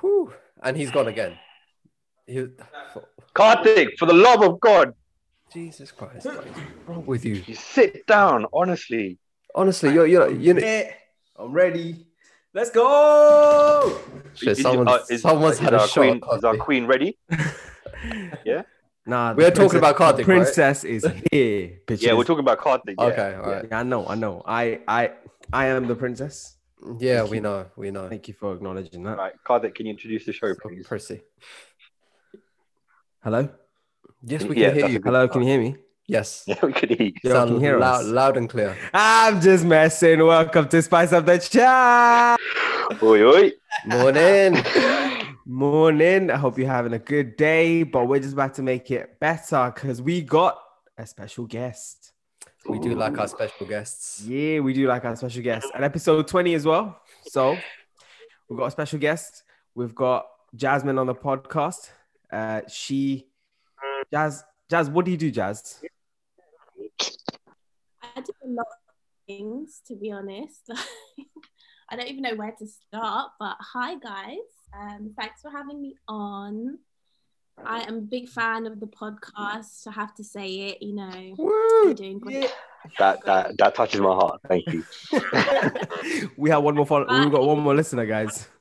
Whew. And he's gone again. He, Karthik, for the love of God, Jesus Christ, what is wrong with you? you sit down. Honestly, Honestly, you're you're you know, Yeah, I'm ready. Let's go. shit, Is- someone's, uh, is- someone's is had a our shot. Queen, is our queen ready? Yeah. Nah, We are the talking about princess- Karthik, the right? Princess is here, bitches. Yeah, we're talking about Karthik. Yeah. Okay, all right. Yeah, I know, I know. I, I, I am the princess. Yeah, Thank we you. know, we know. Thank you for acknowledging that. Right, Karthik, can you introduce the show, please? prissy. Hello, Yes, we Yeah, can hear you. a good hello. Can you hear me? Yes. Yeah, we could eat. Yo, Sound can hear loud, us? loud and clear. I'm just messing. Welcome to Spice Up the Chat. Oi, oi. Morning. Morning. I hope you're having a good day, but we're just about to make it better because we got a special guest. We do like our special guests. Yeah, we do like our special guests. And episode 20 as well. So we've got a special guest. We've got Jasmine on the podcast. Uh, she, Jazz, Jazz, what do you do, Jazz? I do a lot of things, to be honest. I don't even know where to start, but hi, guys. Um, thanks for having me on. I am a big fan of the podcast. I have to say it, you know, you're doing great. That that that touches my heart. Thank you. we have one more follow- we've got one more listener, guys.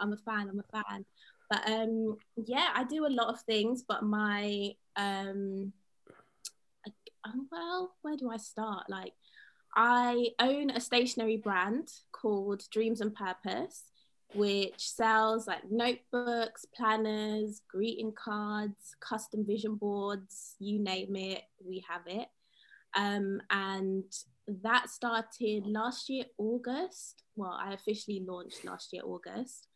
I'm a fan. I'm a fan. But um, yeah, I do a lot of things. But my um, I- um, well, where do I start? Like, I own a stationery brand called Dreams and Purpose, which sells like notebooks, planners, greeting cards, custom vision boards. You name it, we have it. Um, and that started last year August. Well, I officially launched last year August.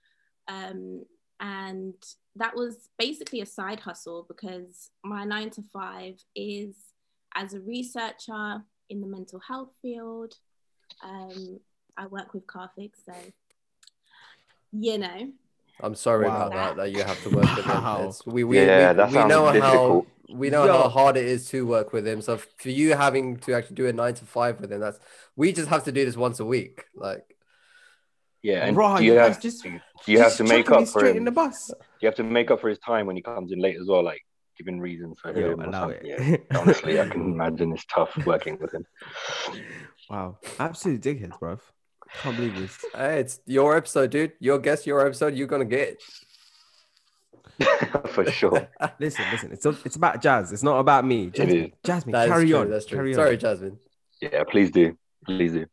Um, and that was basically a side hustle because my nine to five is as a researcher in the mental health field. Um, I work with Karthik, so you know, I'm sorry Wow. about that. That you have to work with him. It's, we we, Yeah, we, that we know difficult. how we know Yo. how hard it is to work with him. So for you having to actually do a nine to five with him, that's we just have to do this once a week. Like Yeah, and Right, do you you have just- do you have to make up for him? in the bus. You have to make up for his time when he comes in late as well, like giving reasons for Yo, him. or allow something. it. Yeah, honestly, I can imagine it's tough working with him. Wow, absolute dickheads, bro. Can't believe this. hey, it's your episode, dude. Your guest, your episode. You're gonna get. for sure. Listen, listen. It's it's about Jazz. It's not about me. Jasmine, is. Jasmine That is carry true, on. That's true. Carry Sorry, on. Jasmine. Yeah, please do. Please do.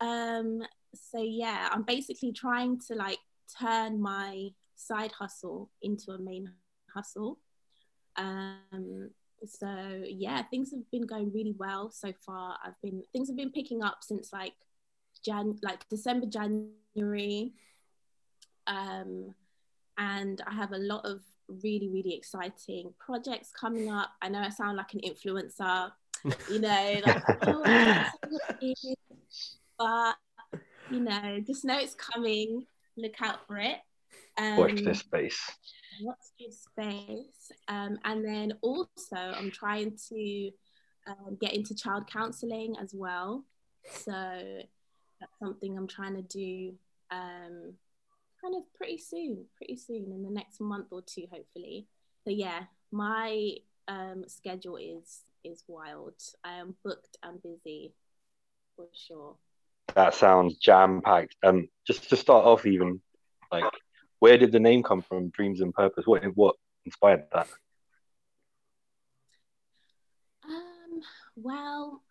um, so yeah, I'm basically trying to like turn my side hustle into a main hustle. Um, so yeah, things have been going really well so far. I've been things have been picking up since like Jan, like December, January. Um, and I have a lot of really, really exciting projects coming up. I know I sound like an influencer, you know, like, oh, I don't know what it is, but you know, just know it's coming. Look out for it. Um, Watch this space. watch this space um, and then also i'm trying to um, get into child counseling as well so that's something i'm trying to do um, kind of pretty soon pretty soon in the next month or two hopefully so yeah my um, schedule is is wild i am booked and busy for sure That sounds jam packed. Um, just to start off, even like, where did the name come from? Dreams and purpose. What what inspired that? Um, well,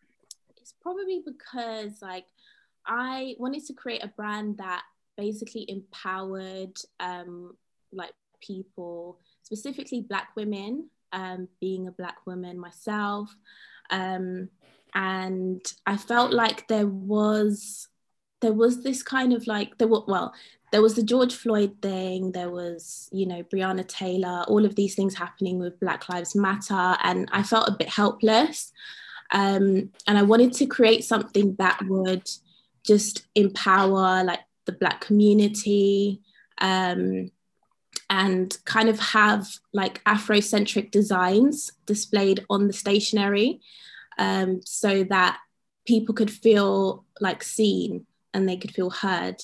it's probably because like I wanted to create a brand that basically empowered um like people, specifically black women, um, being a black woman myself. Um, and I felt like there was there was this kind of like there were well there was the George Floyd thing, there was, you know, Breonna Taylor, all of these things happening with Black Lives Matter. And I felt a bit helpless. Um, and I wanted to create something that would just empower like the Black community um, and kind of have like Afrocentric designs displayed on the stationery um, so that people could feel like seen and they could feel heard.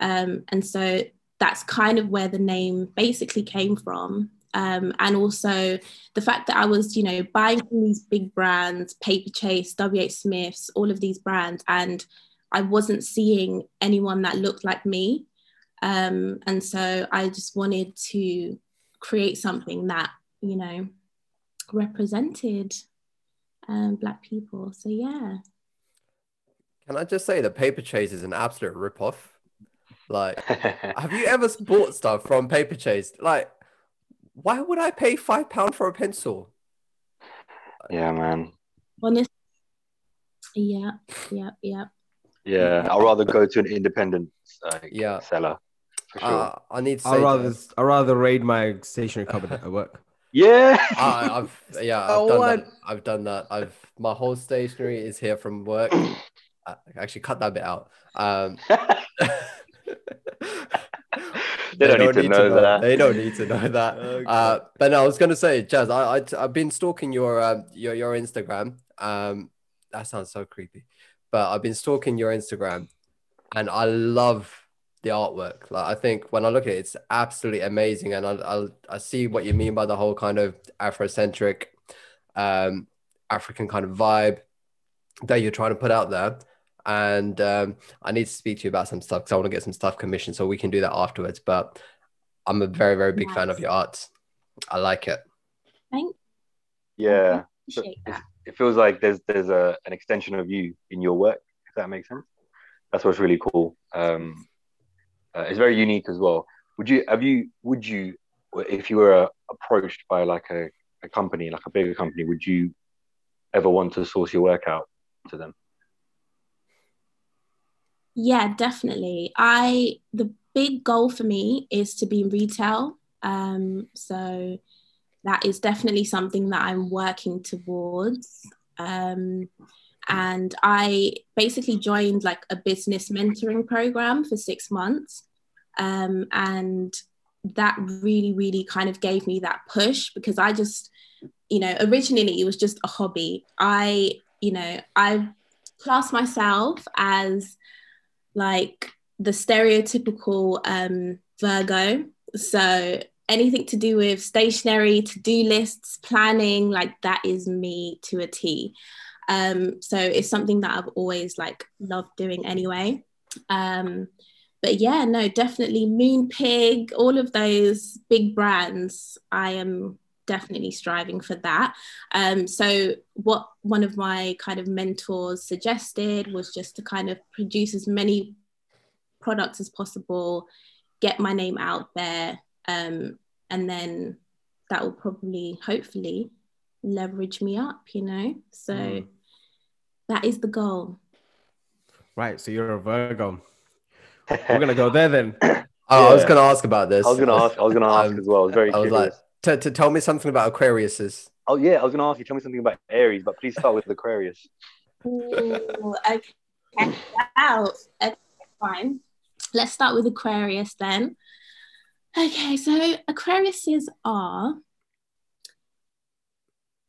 Um, and so that's kind of where the name basically came from. Um, and also the fact that I was, you know, buying from these big brands, Paperchase, WH Smiths, all of these brands, and I wasn't seeing anyone that looked like me. Um, and so I just wanted to create something that, you know, represented um, Black people. So, yeah. Can I just say that Paperchase is an absolute ripoff? Like, have you ever bought stuff from Paperchase? Like, why would I pay five pound for a pencil? yeah, man. Honest. Yeah, yeah, yeah. Yeah, I'd rather go to an independent like, Yeah. seller. For sure. Uh, I need to I'd rather I'd rather raid my stationery cupboard at work. yeah. I, I've yeah, I've Oh, done what? that. I've done that. I've my whole stationery is here from work. Uh, actually, cut that bit out. Um, They don't need to know that. They don't need to know that. Okay. Uh, but no, I was gonna say, Jazz, I, I I've been stalking your um your your Instagram. Um, that sounds so creepy, but I've been stalking your Instagram, and I love the artwork. Like I think when I look at it, it's absolutely amazing, and I I, I see what you mean by the whole kind of Afrocentric, um, African kind of vibe that you're trying to put out there. And um, I need to speak to you about some stuff because I want to get some stuff commissioned, so we can do that afterwards. But I'm a very very big fan of your art. I like it. Thank you. yeah. appreciate that. It feels like there's there's a an extension of you in your work, if that makes sense. That's what's really cool. Um, uh, it's very unique as well. Would you have you would you if you were uh, approached by like a, a company, like a bigger company, would you ever want to source your work out to them? Yeah, definitely. I the big goal for me is to be in retail. Um, so that is definitely something that I'm working towards. Um, and I basically joined like a business mentoring program for six months. Um, and that really, really kind of gave me that push because I just, you know, originally it was just a hobby. I, you know, I class myself as like the stereotypical um, Virgo. So anything to do with stationery, to-do lists, planning, like that is me to a T. Um, so it's something that I've always like loved doing anyway. Um, but yeah, no, definitely Moonpig, all of those big brands. I am definitely striving for that. Um, so what one of my kind of mentors suggested was just to kind of produce as many products as possible, get my name out there, um, and then that will probably, hopefully, leverage me up. You know, so Mm. that is the goal. Right, so you're a Virgo. We're gonna go there then. Oh, I was going to ask about this. I was gonna ask. I was gonna ask Um, as well. I was very I was curious. like, to, to tell me something about Aquariuses. oh yeah, I was gonna ask you. Tell me something about Aries, but please start with Aquarius. Ooh, okay. Wow. Okay, fine. Let's start with Aquarius then. Okay, so Aquariuses are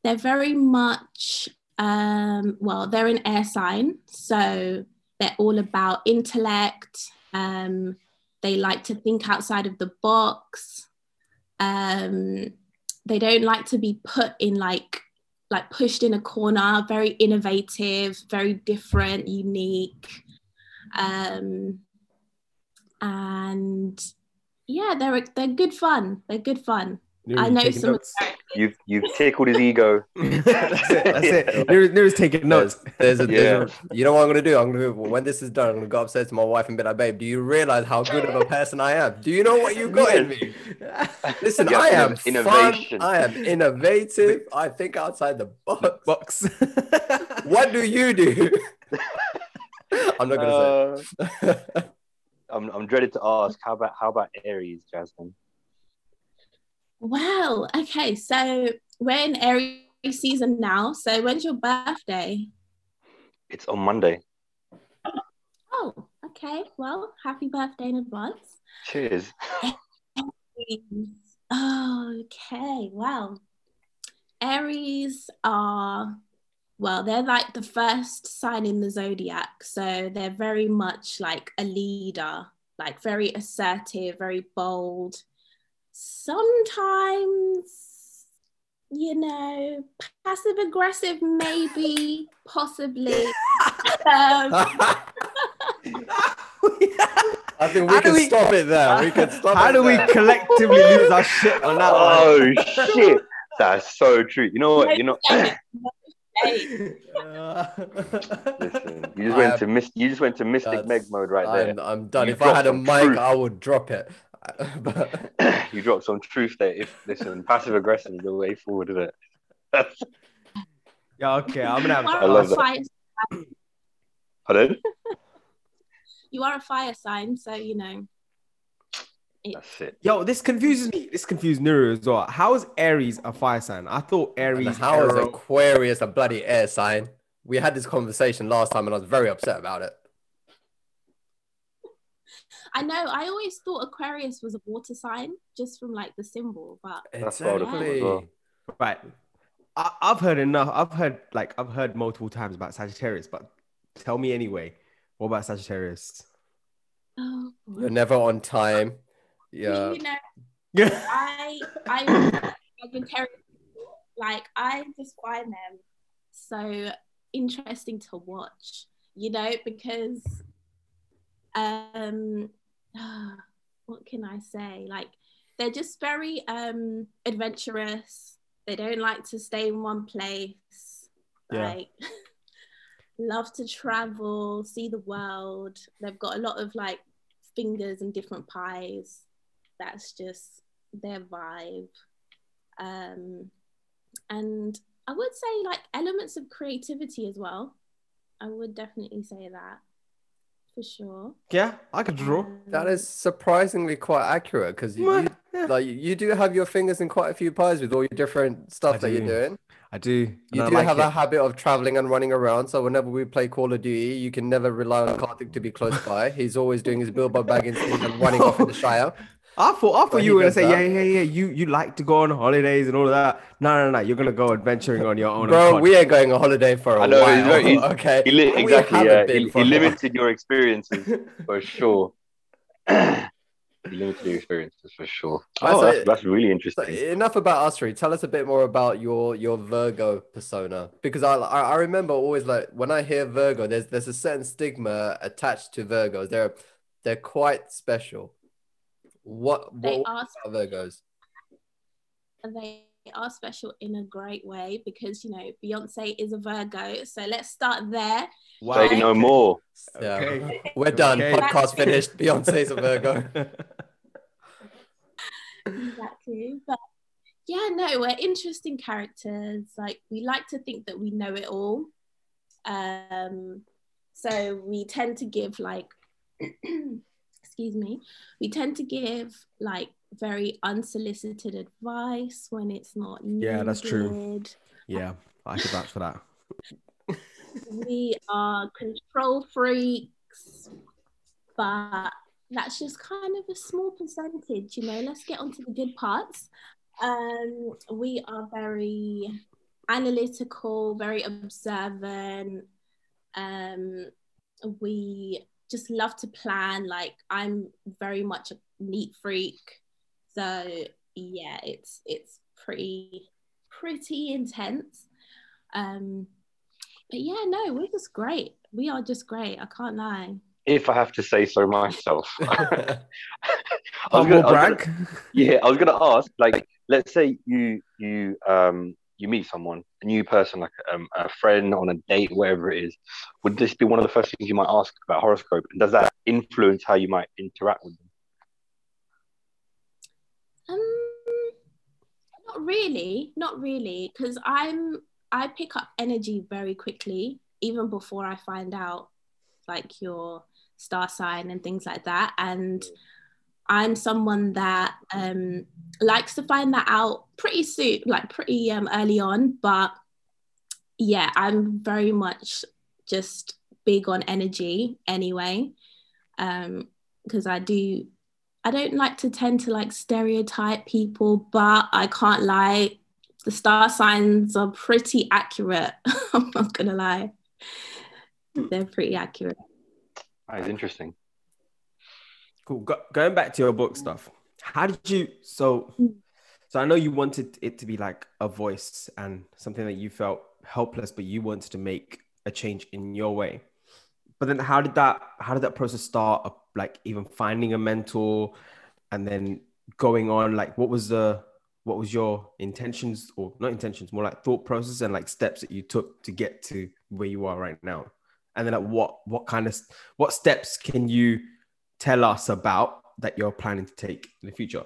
they're very much um well, they're an air sign, so they're all about intellect. Um, they like to think outside of the box. Um, they don't like to be put in like like pushed in a corner, very innovative, very different, unique. Um, and yeah, they're they're good fun. They're good fun. I know Taking some of. You've you've tickled his ego. that's it. That's it. Nero's, Nero's taking notes. There's, there's a, there's Yeah. a, you know what I'm gonna do? I'm gonna when this is done, I'm gonna go upstairs to my wife and be like, babe, do you realize how good of a person I am? Do you know what you got in me? Listen, You I have am innovation. fun. I am innovative. I think outside the box. Box. What do you do? I'm not gonna Uh, say. I'm I'm dreaded to ask. How about how about Aries, Jasmine? Well, okay, so we're in Aries season now. So when's your birthday? It's on Monday. Oh, okay. Well, happy birthday in advance. Cheers. Okay, wow. Aries are well, they're like the first sign in the zodiac. So they're very much like a leader, like very assertive, very bold. Sometimes, you know, passive aggressive, maybe, possibly. Um, I think we How can we- stop it there. We can stop it. How it do we collectively lose our shit on that one? Oh shit, that's so true. You know what? You know. Hey, Listen, you just I went am- to mis- you just went to Mystic Meg mode right there. I'm, I'm done. You if I had a mic, truth. I would drop it. but you dropped some truth there. If listen, passive aggression is the way forward, isn't it? Yeah, okay. I'm gonna have to I are love a that. fire. Pardon? You are a fire sign, so you know. That's it. Yo, this confuses me. This confuses Nuru as well. How is Aries a fire sign? I thought and Aries. how is Arrow- Aquarius a bloody air sign? We had this conversation last time, and I was very upset about it. I know. I always thought Aquarius was a water sign, just from like the symbol, but That's what I would've thought as well. Right. I, I've heard enough. I've heard like I've heard multiple times about Sagittarius, but tell me anyway. What about Sagittarius? oh, You're never on time. Yeah. you know, I I Sagittarius, like I just find them so interesting to watch, you know, because um what can I say? Like they're just very um adventurous. They don't like to stay in one place. Yeah. Like love to travel, see the world. They've got a lot of like fingers and different pies. That's just their vibe. Um, and I would say like elements of creativity as well. I would definitely say that for sure. yeah, I could draw. That Um, is surprisingly quite accurate because you, you, Yeah, like you do have your fingers in quite a few pies with all your different stuff I that you're doing. I do. You I do like have it. a habit of traveling and running around. So whenever we play Call of Duty, you can never rely on Karthik to be close by. He's always doing his Bilbo Baggins thing and running off in the Shire. I thought, I thought you were gonna say, that. yeah, yeah, yeah. You you like to go on holidays and all of that. No, no, no. You're gonna go adventuring on your own. Bro, we ain't going on holiday for a I know, while. very- he's- okay. He li- exactly. Yeah, he, he limited your experiences for sure. he limited your experiences for sure. That's Oh, that's, that's really So interesting. enough about us three. Tell us a bit more about your your Virgo persona because I I, I remember always like when I hear Virgo, there's there's a certain stigma attached to Virgos. They're they're quite special. What They what are Virgos? they are special in a great way because you know Beyonce is a Virgo. So let's start there. wow. Say no okay. more. Yeah, Okay. we're done. Okay. Podcast finished. Beyonce's a Virgo. exactly. But yeah, no, we're interesting characters. Like we like to think that we know it all. Um, so we tend to give like, excuse me, we tend to give like very unsolicited advice when it's not needed. Yeah, that's true. yeah, I could vouch for that. we are control freaks, but that's just kind of a small percentage, you know. Let's get onto the good parts. Um, we are very analytical, very observant. Um, we just love to plan. Like I'm very much a neat freak, so yeah, it's it's pretty pretty intense. Um, but yeah, no, we're just great. We are just great. I can't lie. If I have to say so myself. I was Humble gonna- I was gonna- brag. Yeah, I was gonna ask, like, let's say you you um you meet someone, a new person, like um, a friend on a date, whatever it is. Would this be one of the first things you might ask about horoscope? And does that influence how you might interact with them? Um, not really, not really, because I'm I pick up energy very quickly, even before I find out like your star sign and things like that. And I'm someone that um likes to find that out pretty soon, like pretty um early on. But yeah, I'm very much just big on energy anyway. Um, because I do I don't like to tend to like stereotype people, but I can't lie. the star signs are pretty accurate. I'm not gonna lie. They're pretty accurate. That is interesting. Cool. Go- going back to your book stuff, how did you? So, so I know you wanted it to be like a voice and something that you felt helpless, but you wanted to make a change in your way. But then, how did that? How did that process start? Like even finding a mentor, and then going on. Like, what was the? What was your intentions, or not intentions, more like thought process and like steps that you took to get to where you are right now? And then, like, what what kind of what steps can you tell us about that you're planning to take in the future?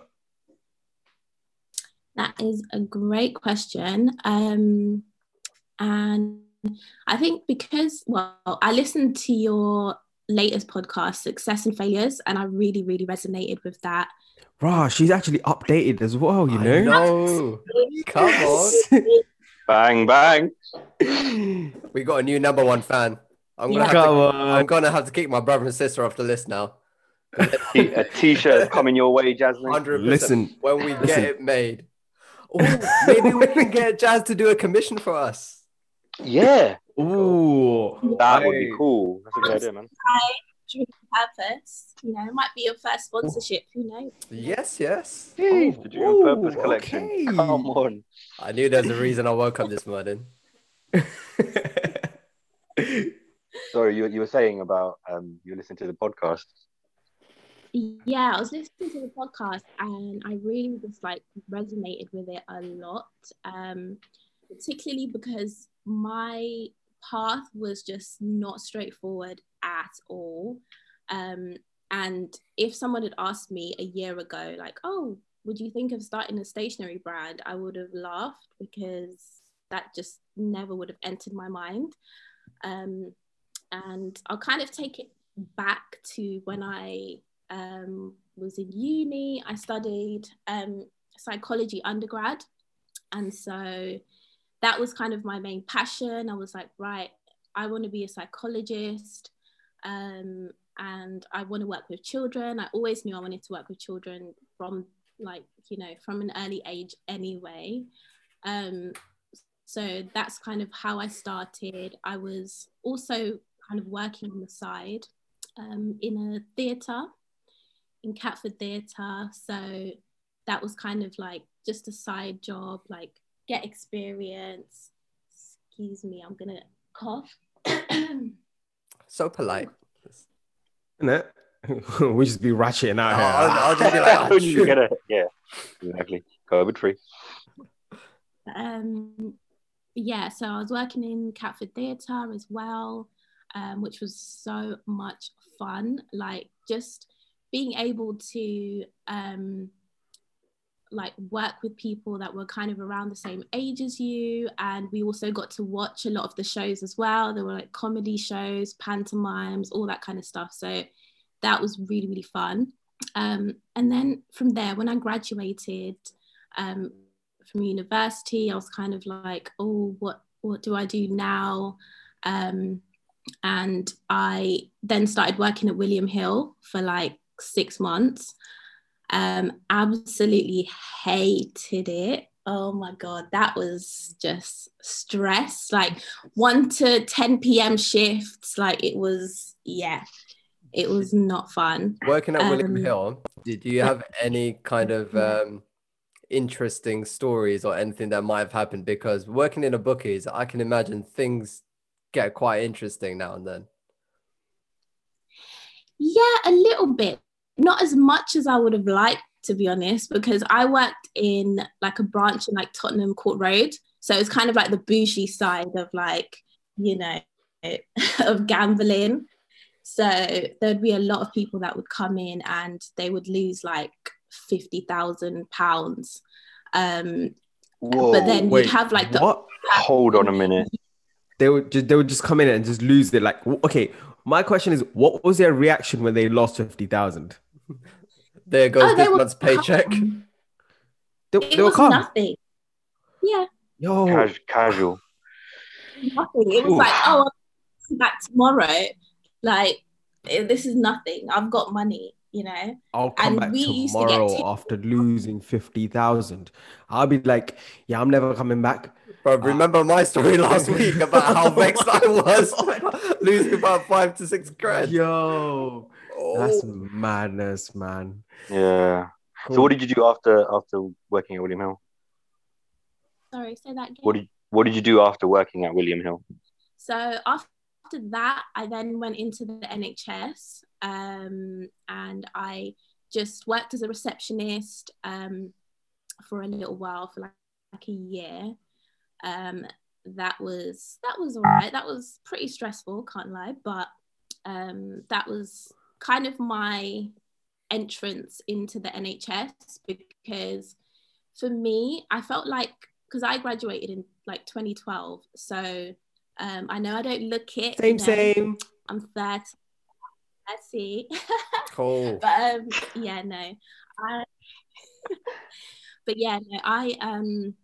That is a great question. Um, and I think because, well, I listened to your latest podcast, Success and Failures, and I really, really resonated with that. Rah, she's actually updated as well, you know? know. Come on. Bang bang. We got a new number one fan. I'm gonna, Yeah. have to, on. I'm gonna have to kick my brother and sister off the list now. T- a t-shirt coming your way, Jasmine. Hundred Listen. When we listen. get it made, oh, maybe we can get Jazz to do a commission for us. Yeah, Ooh, that would be cool. That's a good idea, man. True purpose, you know, it might be your first sponsorship. Who knows? Yes, yes. Jeez, the Dream Purpose collection. okay. Come on. I knew there's a reason I woke up this morning. Sorry, you, you were saying about um you were listening to the podcast. Yeah, I was listening to the podcast and I really just like resonated with it a lot. Um, particularly because my path was just not straightforward at all. Um, and if someone had asked me a year ago, like, oh, would you think of starting a stationery brand? I would have laughed because that just never would have entered my mind. Um, and I'll kind of take it back to when I um, was in uni. I studied um, psychology undergrad. And so that was kind of my main passion. I was like, right, I want to be a psychologist um, and I want to work with children. I always knew I wanted to work with children from like, you know, from an early age anyway. Um, so that's kind of how I started. I was also kind of working on the side um, in a theatre, in Catford Theatre. So that was kind of like just a side job, like get experience. Excuse me, I'm gonna cough. So polite. Isn't it? we just be ratcheting out Oh, here. I'll, I'll just be like, oh, you shoot. get a- yeah, exactly. COVID free. um, yeah, so I was working in Catford Theatre as well, um, which was so much fun. Like just being able to um, like work with people that were kind of around the same age as you, and we also got to watch a lot of the shows as well. There were like comedy shows, pantomimes, all that kind of stuff. So that was really really fun. Um, and then from there, when I graduated. Um, from university. I was kind of like, oh, what what do I do now? Um, and I then started working at William Hill for like six months. Um, absolutely hated it. Oh my god, that was just stress. Like one to 10 p.m. shifts. Like it was, yeah, it was not fun. Working at William Um, Hill, did you have any kind of um, interesting stories or anything that might have happened? Because working in a bookies, I can imagine things get quite interesting now and then. Yeah, a little bit. Not as much as I would have liked, to be honest, because I worked in like a branch in like Tottenham Court Road. So it's kind of like the bougie side of like, you know, of gambling. So there'd be a lot of people that would come in and they would lose like fifty thousand pounds. Um, Whoa. but then Wait, you'd have like the what? hold on a minute. They would just they would just come in and just lose it. Like, okay, my question is, what was their reaction when they lost fifty thousand? There goes Oh, this month's paycheck. calm. They, It they was calm. nothing. Yeah. Yo, Cas- casual. nothing. It was Ooh. like, oh, I'll come back tomorrow. Like, eh, this is nothing. I've got money. you know. I'll come And back we used to get tomorrow after losing 50,000. I'll be like, yeah, I'm never coming back. Bro, remember my story last week about how vexed I was losing about five to six grand. Yo, that's Oh. madness, man. Yeah. So what did you do after after working at William Hill? Sorry, say that again. What did what did you do after working at William Hill? So after that, I then went into the NHS um, and I just worked as a receptionist um, for a little while, for like, like a year. Um, that was that was all right. That was pretty stressful, can't lie, but um, that was kind of my entrance into the NHS because for me, I felt like because I graduated in like 2012, so um, I know I don't look it. Same, you know, same. I'm 30. Let's see. Cool. but um, yeah, no. I, but yeah, no, I um,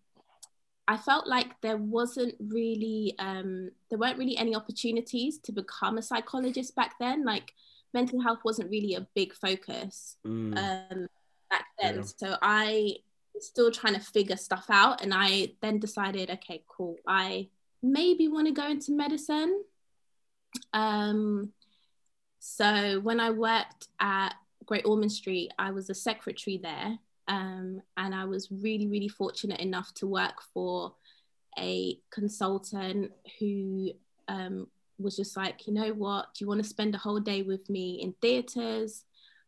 I felt like there wasn't really um, there weren't really any opportunities to become a psychologist back then. Like mental health wasn't really a big focus Mm. um, back then. Yeah. So I was still trying to figure stuff out, and I then decided, okay, cool, I maybe want to go into medicine. Um, so when I worked at Great Ormond Street, I was a secretary there, um, and I was really, really fortunate enough to work for a consultant who um, was just like, you know what, do you want to spend a whole day with me in theatres?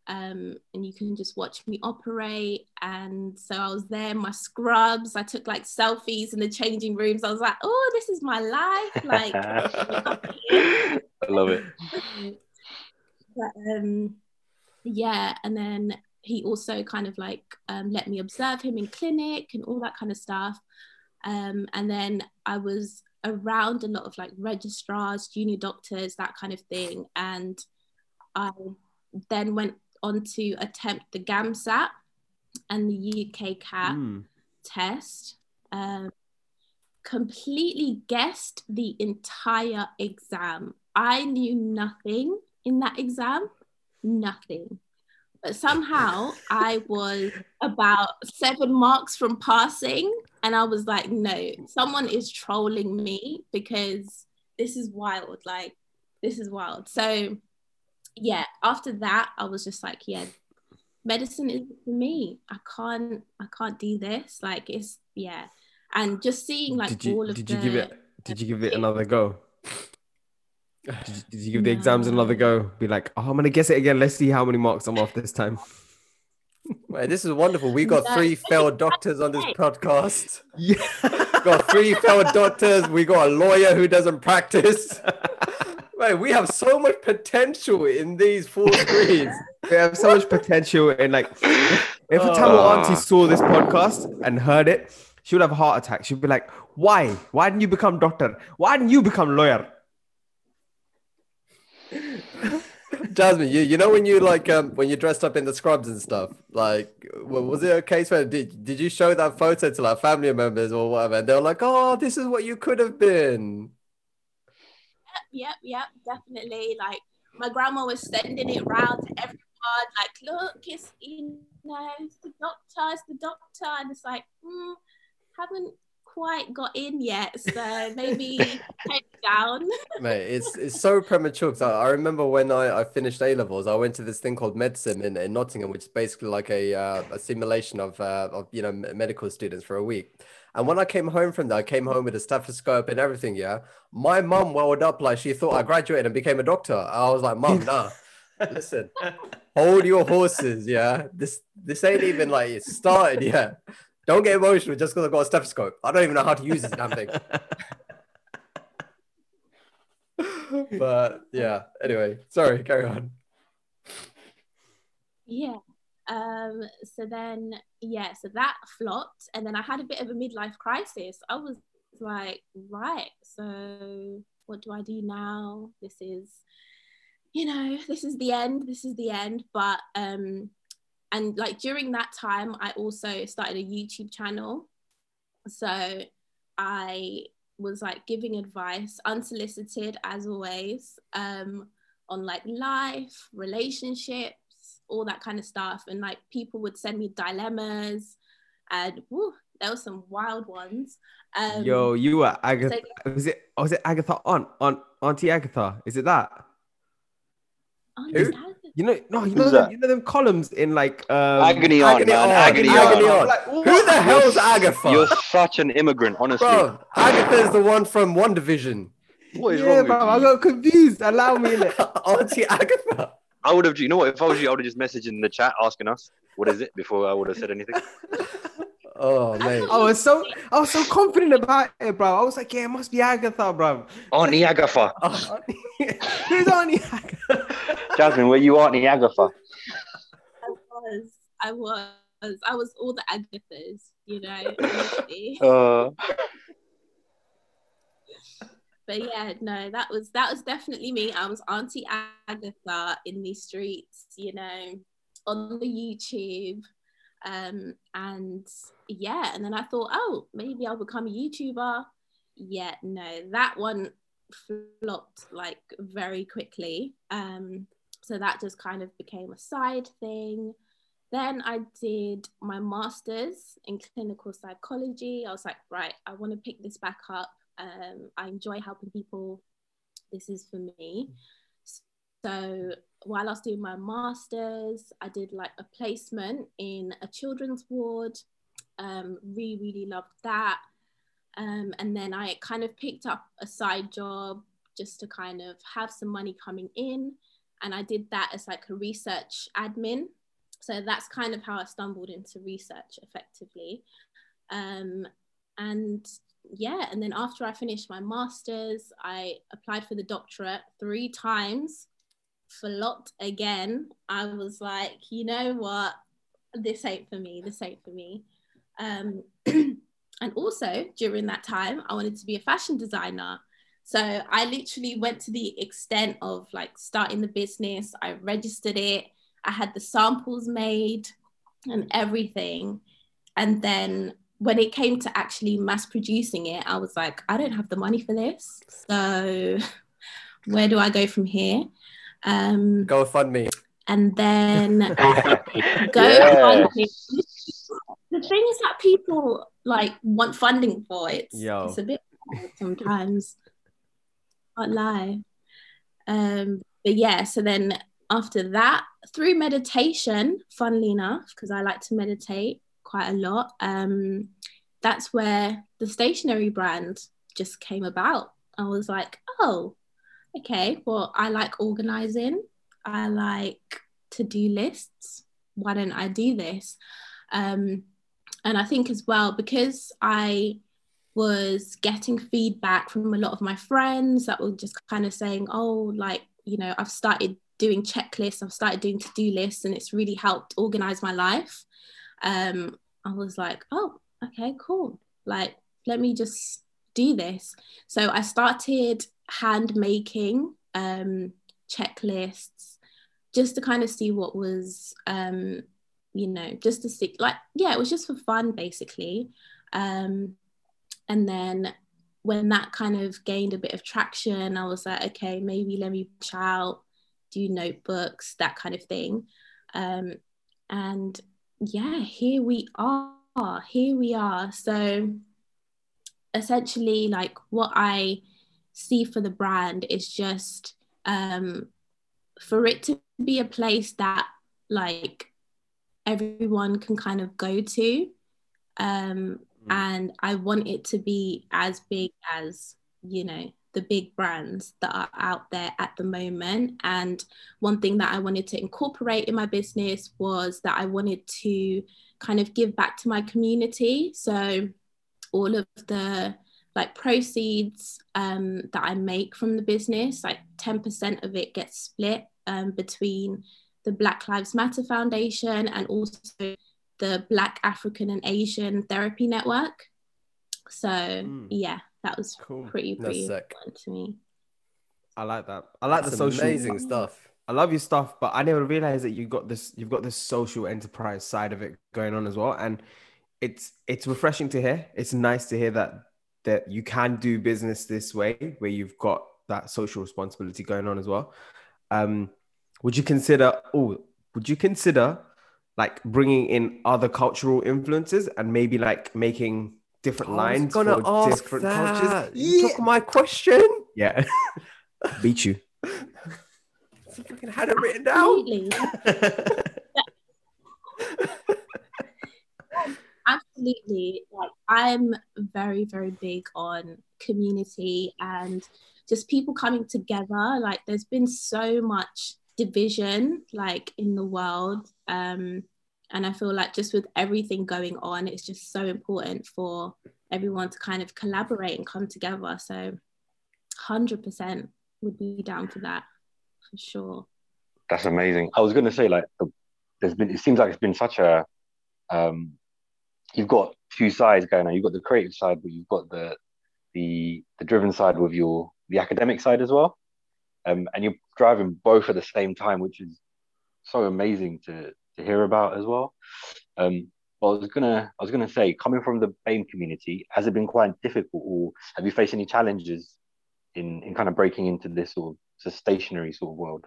Um, and you can just watch me operate. And so I was there, my scrubs. I took like selfies in the changing rooms. I was like, oh, this is my life. Like, I love it. but, um, yeah, and then he also kind of like um, let me observe him in clinic and all that kind of stuff. Um, and then I was around a lot of like registrars, junior doctors, that kind of thing. And I then went on to attempt the GAMSAT and the UK CAT Mm. test. Um, completely guessed the entire exam. I knew nothing in that exam, nothing. But somehow I was about seven marks from passing, and I was like, no, someone is trolling me because this is wild. Like, this is wild. So, yeah, after that, I was just like, yeah, medicine is for me. I can't, I can't do this. Like, it's yeah, and just seeing like did you, all of did the you give it did you give it another go? Did you, did you give the exams another go? Be like, oh, I'm gonna guess it again. Let's see how many marks I'm off this time. Wait, this is wonderful. We got No. three failed doctors on this podcast. Yeah. got three failed doctors. We got a lawyer who doesn't practice. Mate, we have so much potential in these four screens. We have so much potential in like if, if a Tamil Ah. auntie saw this podcast and heard it, she would have a heart attack. She'd be like, Why? Why didn't you become doctor? Why didn't you become lawyer? Jasmine, you, you know when you like um when you dressed up in the scrubs and stuff, like was it a case where did did you show that photo to like family members or whatever? And they were like, oh, this is what you could have been. yep, yep, yep, definitely. Like my grandma was sending it round to everyone, like, look, it's you know, it's the doctor, it's the doctor, and it's like, mm, haven't quite got in yet, so maybe head down. Mate, it's it's so premature because I, I remember when I, I finished A levels, I went to this thing called medicine in, in Nottingham, which is basically like a uh, a simulation of uh, of you know medical students for a week. And when I came home from that, I came home with a stethoscope and everything. Yeah, my mum welled up like she thought I graduated and became a doctor. I was like, mum, nah, listen, hold your horses. Yeah, this this ain't even like it started yet. Don't get emotional just because I've got a stethoscope. I don't even know how to use this damn thing. but yeah, anyway, sorry, carry on. Yeah. Um, so then, yeah, so that flopped. And then I had a bit of a midlife crisis. I was like, right, so what do I do now? This is, you know, this is the end. This is the end. But, um, and like during that time, I also started a YouTube channel. So I was like giving advice, unsolicited as always, um, on like life, relationships, all that kind of stuff. And like people would send me dilemmas, and woo, there were some wild ones. Um, Yo, you were Agatha. so- was it? Was it Agatha? Aunt, aunt, Auntie Agatha. Is it that? Who? Agatha. You know, no, you know, them, you know them columns in like um, agony on, Agony man. on, Agony, agony on. on. Like, Who the hell's Agatha? You're such an immigrant, honestly. Bro, Agatha's the one from One Division. What is yeah, wrong bro, with I got confused. Allow me in it. Auntie Agatha. I would have, you know what? If I was you, I would have just messaged in the chat asking us what is it before I would have said anything. Oh, man, I was so, I was so confident about it, bro. I was like, yeah, it must be Agatha, bro. Auntie Agatha. Who's Auntie Agatha? Jasmine, were you Auntie Agatha? I was, I was, I was all the Agathas, you know. Uh, but yeah, no, that was that was definitely me. I was Auntie Agatha in these streets, you know, on the YouTube. Um, and yeah, and then I thought, oh, maybe I'll become a YouTuber. Yeah, no, that one flopped like very quickly. Um, so that just kind of became a side thing. Then I did my master's in clinical psychology. I was like, right, I want to pick this back up. Um, I enjoy helping people. This is for me. So while I was doing my master's, I did like a placement in a children's ward. Um, really, really loved that. Um, and then I kind of picked up a side job just to kind of have some money coming in. And I did that as like a research admin. So that's kind of how I stumbled into research effectively. Um, and yeah, and then after I finished my master's, I applied for the doctorate three times, flopped again. I was like, you know what? This ain't for me. This ain't for me. Um, and also during that time, I wanted to be a fashion designer. So I literally went to the extent of like starting the business. I registered it. I had the samples made and everything. And then when it came to actually mass producing it, I was like, I don't have the money for this. So where do I go from here? Um, Go fund me. and then go Yeah. find it. The thing is that people like want funding for it. Yo. It's a bit sometimes. Can't lie. Um, but yeah, so then after that, through meditation, funnily enough, because I like to meditate quite a lot, um, that's where the stationery brand just came about. I was like, oh, okay, well, I like organizing. I like to do lists. Why don't I do this? Um, and I think as well, because I was getting feedback from a lot of my friends that were just kind of saying, oh, like, you know, I've started doing checklists, I've started doing to do lists, and it's really helped organize my life. Um, I was like, oh, okay, cool. Like, let me just do this. So I started hand making um, checklists just to kind of see what was, um, you know, just to see, like, yeah, it was just for fun basically. Um, and then when that kind of gained a bit of traction, I was like, okay, maybe let me push out, do notebooks, that kind of thing. Um, and yeah, here we are. Here we are. So essentially, like what I see for the brand is just um, for it to be a place that like everyone can kind of go to. Um, and I want it to be as big as, you know, the big brands that are out there at the moment. And one thing that I wanted to incorporate in my business was that I wanted to kind of give back to my community. So all of the like proceeds um, that I make from the business, like 10% of it gets split um, between the Black Lives Matter Foundation and also the Black African and Asian Therapy Network. So Mm. yeah, that was Cool. pretty pretty sick. important to me. I like that. I like That's the social. amazing stuff. I love your stuff, but I never realized that you got this. You've got this social enterprise side of it going on as well, and it's it's refreshing to hear. It's nice to hear that that you can do business this way, where you've got that social responsibility going on as well. Um, would you consider? Oh, would you consider like bringing in other cultural influences and maybe like making different I was lines gonna for ask different that. cultures? You took my question. Yeah. Beat you. I fucking had it written down. Absolutely. absolutely like i'm very very big on community and just people coming together like there's been so much division like in the world um and i feel like just with everything going on it's just so important for everyone to kind of collaborate and come together so 100% would be down for that for sure That's amazing. I was going to say like there's been it seems like it's been such a um you've got two sides going on. You've got the creative side, but you've got the the the driven side with your the academic side as well. Um, and you're driving both at the same time, which is so amazing to to hear about as well. Um, but I was gonna I was gonna say, coming from the BAME community, has it been quite difficult, or have you faced any challenges in in kind of breaking into this sort of stationery sort of world?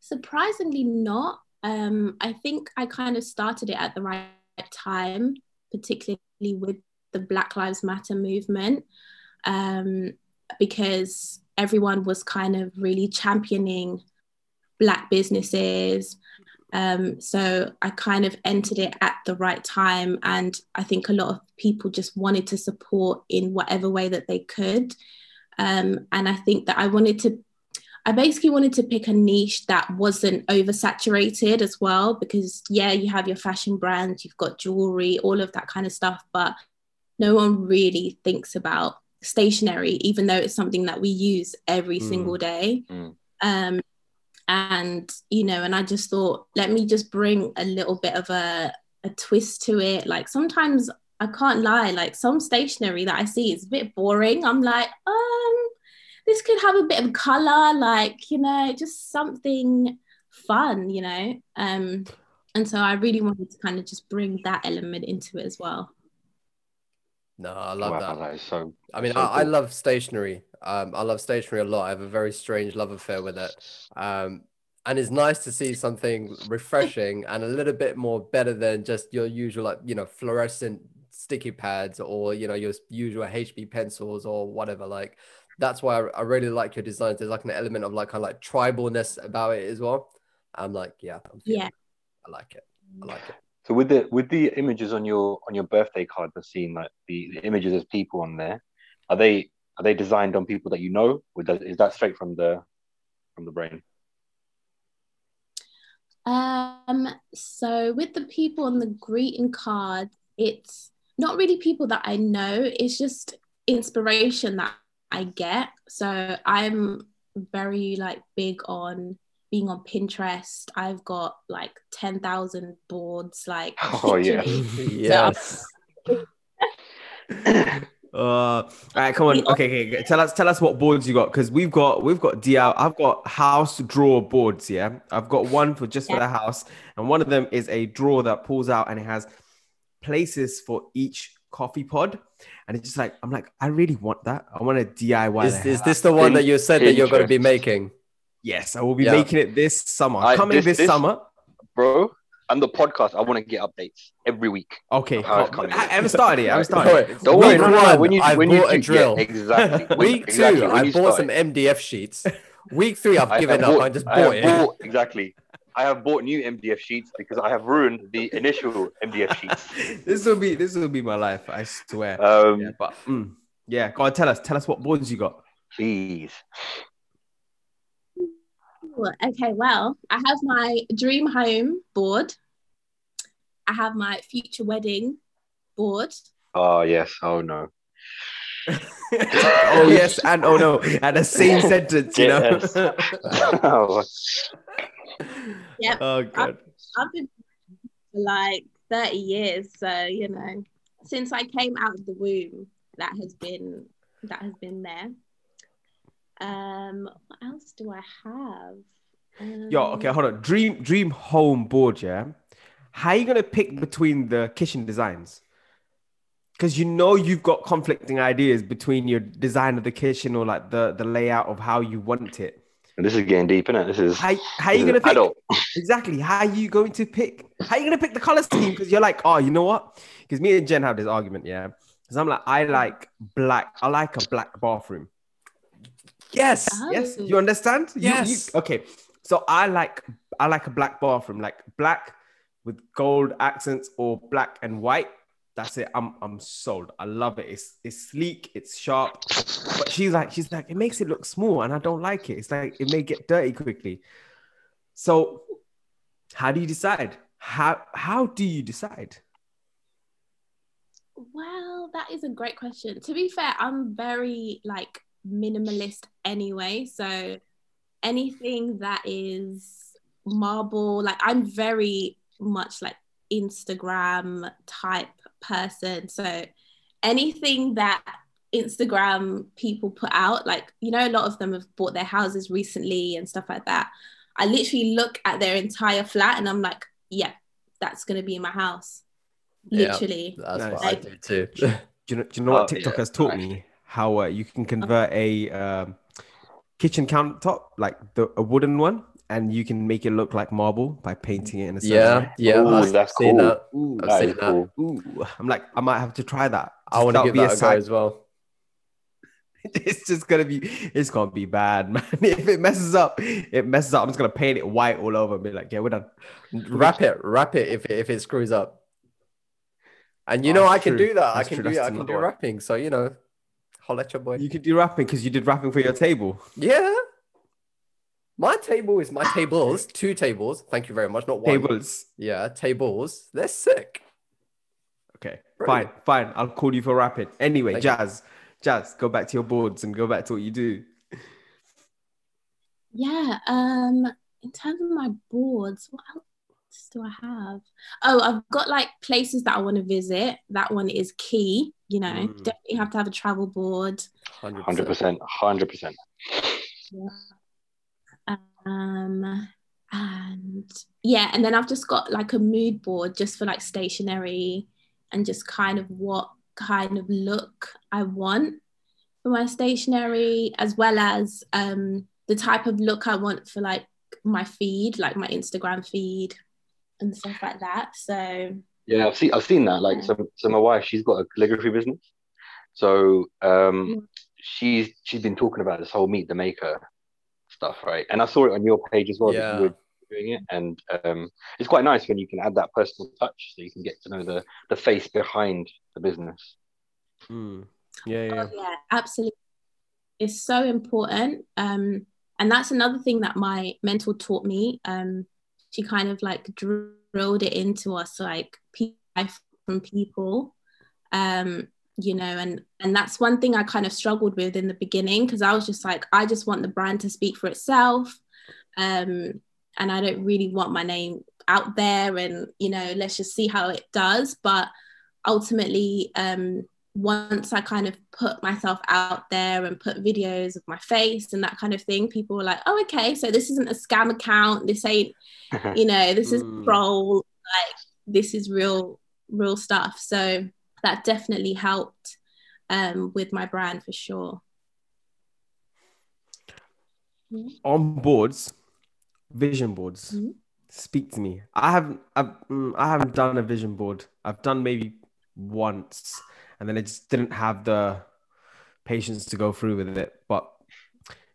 Surprisingly, not. Um, I think I kind of started it at the right time, particularly with the Black Lives Matter movement, um, because everyone was kind of really championing Black businesses. Um, so I kind of entered it at the right time. And I think a lot of people just wanted to support in whatever way that they could. Um, and I think that I wanted to I basically wanted to pick a niche that wasn't oversaturated as well, because yeah, you have your fashion brands, you've got jewelry, all of that kind of stuff, but no one really thinks about stationery, even though it's something that we use every Mm. single day. Mm. Um, and you know, and I just thought, let me just bring a little bit of a, a twist to it. Like sometimes I can't lie, like some stationery that I see is a bit boring. I'm like, um, this could have a bit of color, like, you know, just something fun, you know. Um, and so I really wanted to kind of just bring that element into it as well. No, I love wow, that. that is so. I mean, so I, I love stationery. Um, I love stationery a lot. I have a very strange love affair with it. Um, and it's nice to see something refreshing and a little bit more better than just your usual, like, you know, fluorescent sticky pads or, you know, your usual HB pencils or whatever. Like, that's why I, I really like your designs. There's like an element of like kind of like tribalness about it as well. I'm like, yeah, I'm Yeah. it. I like it. I like it. So with the with the images on your on your birthday card, I've seen like the, the images of people on there. Are they are they designed on people that you know? Or is that straight from the from the brain? Um, so with the people on the greeting card, it's not really people that I know, it's just inspiration that I get. So I'm very like big on being on Pinterest. I've got like 10,000 boards, like Oh, yeah. Yes. Uh, all right, come on. Okay, okay, okay. Tell us, tell us what boards you got, because we've got, we've got DL. I've got house drawer boards. Yeah, I've got one for just for the house, and one of them is a drawer that pulls out and it has places for each coffee pod, and it's just like I'm like, I really want that. I want a DIY. Is, is this the one that you said that you're going to be making? Yes, I will be Yeah. making it this summer. I- Coming this- this, this- summer. Bro, and the podcast, I want to get updates every week. Okay, oh. I haven't started. It. I haven't Don't started. worry. Don't Week worry, no, no, When you I when you bought a drill. yeah, exactly. Week exactly, two, I bought some. MDF sheets. Week three, I've I given have up. bought- I just I bought it. bought- exactly. I have bought new MDF sheets because I have ruined the initial MDF sheets. this will be this will be my life. I swear. Um, yeah, but mm, yeah, go on, tell us, tell us what boards you got. Please. Ooh, Okay, well, I have my dream home board. I have my future wedding board. Oh yes. Oh no. oh yes and oh no at the same sentence, you know. Yes. Oh, Yep. oh god. I've been for like 30 years, so you know, since I came out of the womb, that has been that has been there. Um, what else do I have? Um, Yo, okay, hold on. Dream dream home board, yeah. How are you gonna pick between the kitchen designs? Because you know you've got conflicting ideas between your design of the kitchen or like the the layout of how you want it. And this is getting deep, isn't it? This is How, how this you is gonna pick adult. exactly? How are you going to pick? How are you gonna pick the color scheme? Because you're like, oh, you know what? Because me and Jen have this argument, yeah. Because I'm like, I like black. I like a black bathroom. Yes. Yes, Oh. you understand? You- you- Yes. okay. So I like I like a black bathroom, like black with gold accents or black and white. That's it. I'm I'm sold. I love it. It's it's sleek, it's sharp. But she's like, she's like, it makes it look small, and I don't like it. It's like it may get dirty quickly. So how do you decide? How how do you decide? Well, that is a great question. To be fair, I'm very like minimalist anyway. So anything that is marble, like I'm very much like Instagram type person. So anything that Instagram people put out, like, you know, a lot of them have bought their houses recently and stuff like that. I literally look at their entire flat and I'm like, yeah, that's going to be in my house. Yeah. Literally. That's Nice. what I do too. Do you know, do you know what Oh, TikTok yeah, has taught nice. me? How uh, you can convert a um, kitchen countertop, like the a wooden one, and you can make it look like marble by painting it in a certain yeah, yeah. Ooh, I've that's seen cool. that. Ooh, I've that seen that. Cool. Ooh. I'm like, I might have to try that. I want to That'll give be that a go side- as well. It's just gonna be, it's gonna be bad, man. If it messes up, it messes up. I'm just gonna paint it white all over and be like, yeah, we're done. Wrap it, wrap it if it, if it screws up. And you Oh, know I can true. do that. I can true. do That's I can do one. rapping. So you know, holla at your boy. You could do wrapping because you did wrapping for your table. Yeah. My table is my tables, two tables. Thank you very much. Not one. Tables. Yeah, tables. They're sick. Okay, Brilliant. fine, fine. I'll call you for rapid. Anyway, Thank you. Jazz, Jazz, go back to your boards and go back to what you do. Yeah. Um, in terms of my boards, what else do I have? Oh, I've got like places that I want to visit. That one is key. You know, Mm. definitely have to have a travel board. Hundred Hundred percent. percent, hundred percent. Um, and yeah, and then I've just got like a mood board just for like stationery and just kind of what kind of look I want for my stationery, as well as um the type of look I want for like my feed, like my Instagram feed and stuff like that. So Yeah, I've seen I've seen that. Like, so so my wife, she's got a calligraphy business. So um, she's she's been talking about this whole meet the maker stuff, right? And I saw it on your page as well. that Yeah. you were doing it, and um, it's quite nice when you can add that personal touch, so you can get to know the the face behind the business. Mm. Yeah, yeah. Oh, yeah, absolutely. It's so important. Um, and that's another thing that my mentor taught me. Um, she kind of like drilled it into us, like pe- from people. Um, you know, and and that's one thing I kind of struggled with in the beginning because I was just like, I just want the brand to speak for itself. Um, and I don't really want my name out there and you know, let's just see how it does. But ultimately, um, once I kind of put myself out there and put videos of my face and that kind of thing, people were like, oh, okay, so this isn't a scam account. This ain't, you know, this is Mm. troll. Like, this is real, real stuff. So that definitely helped um, with my brand for sure. On boards, vision boards. Mhm. Speak to me. I haven't. I've, mm, I haven't done a vision board. I've done maybe once, and then I just didn't have the patience to go through with it. But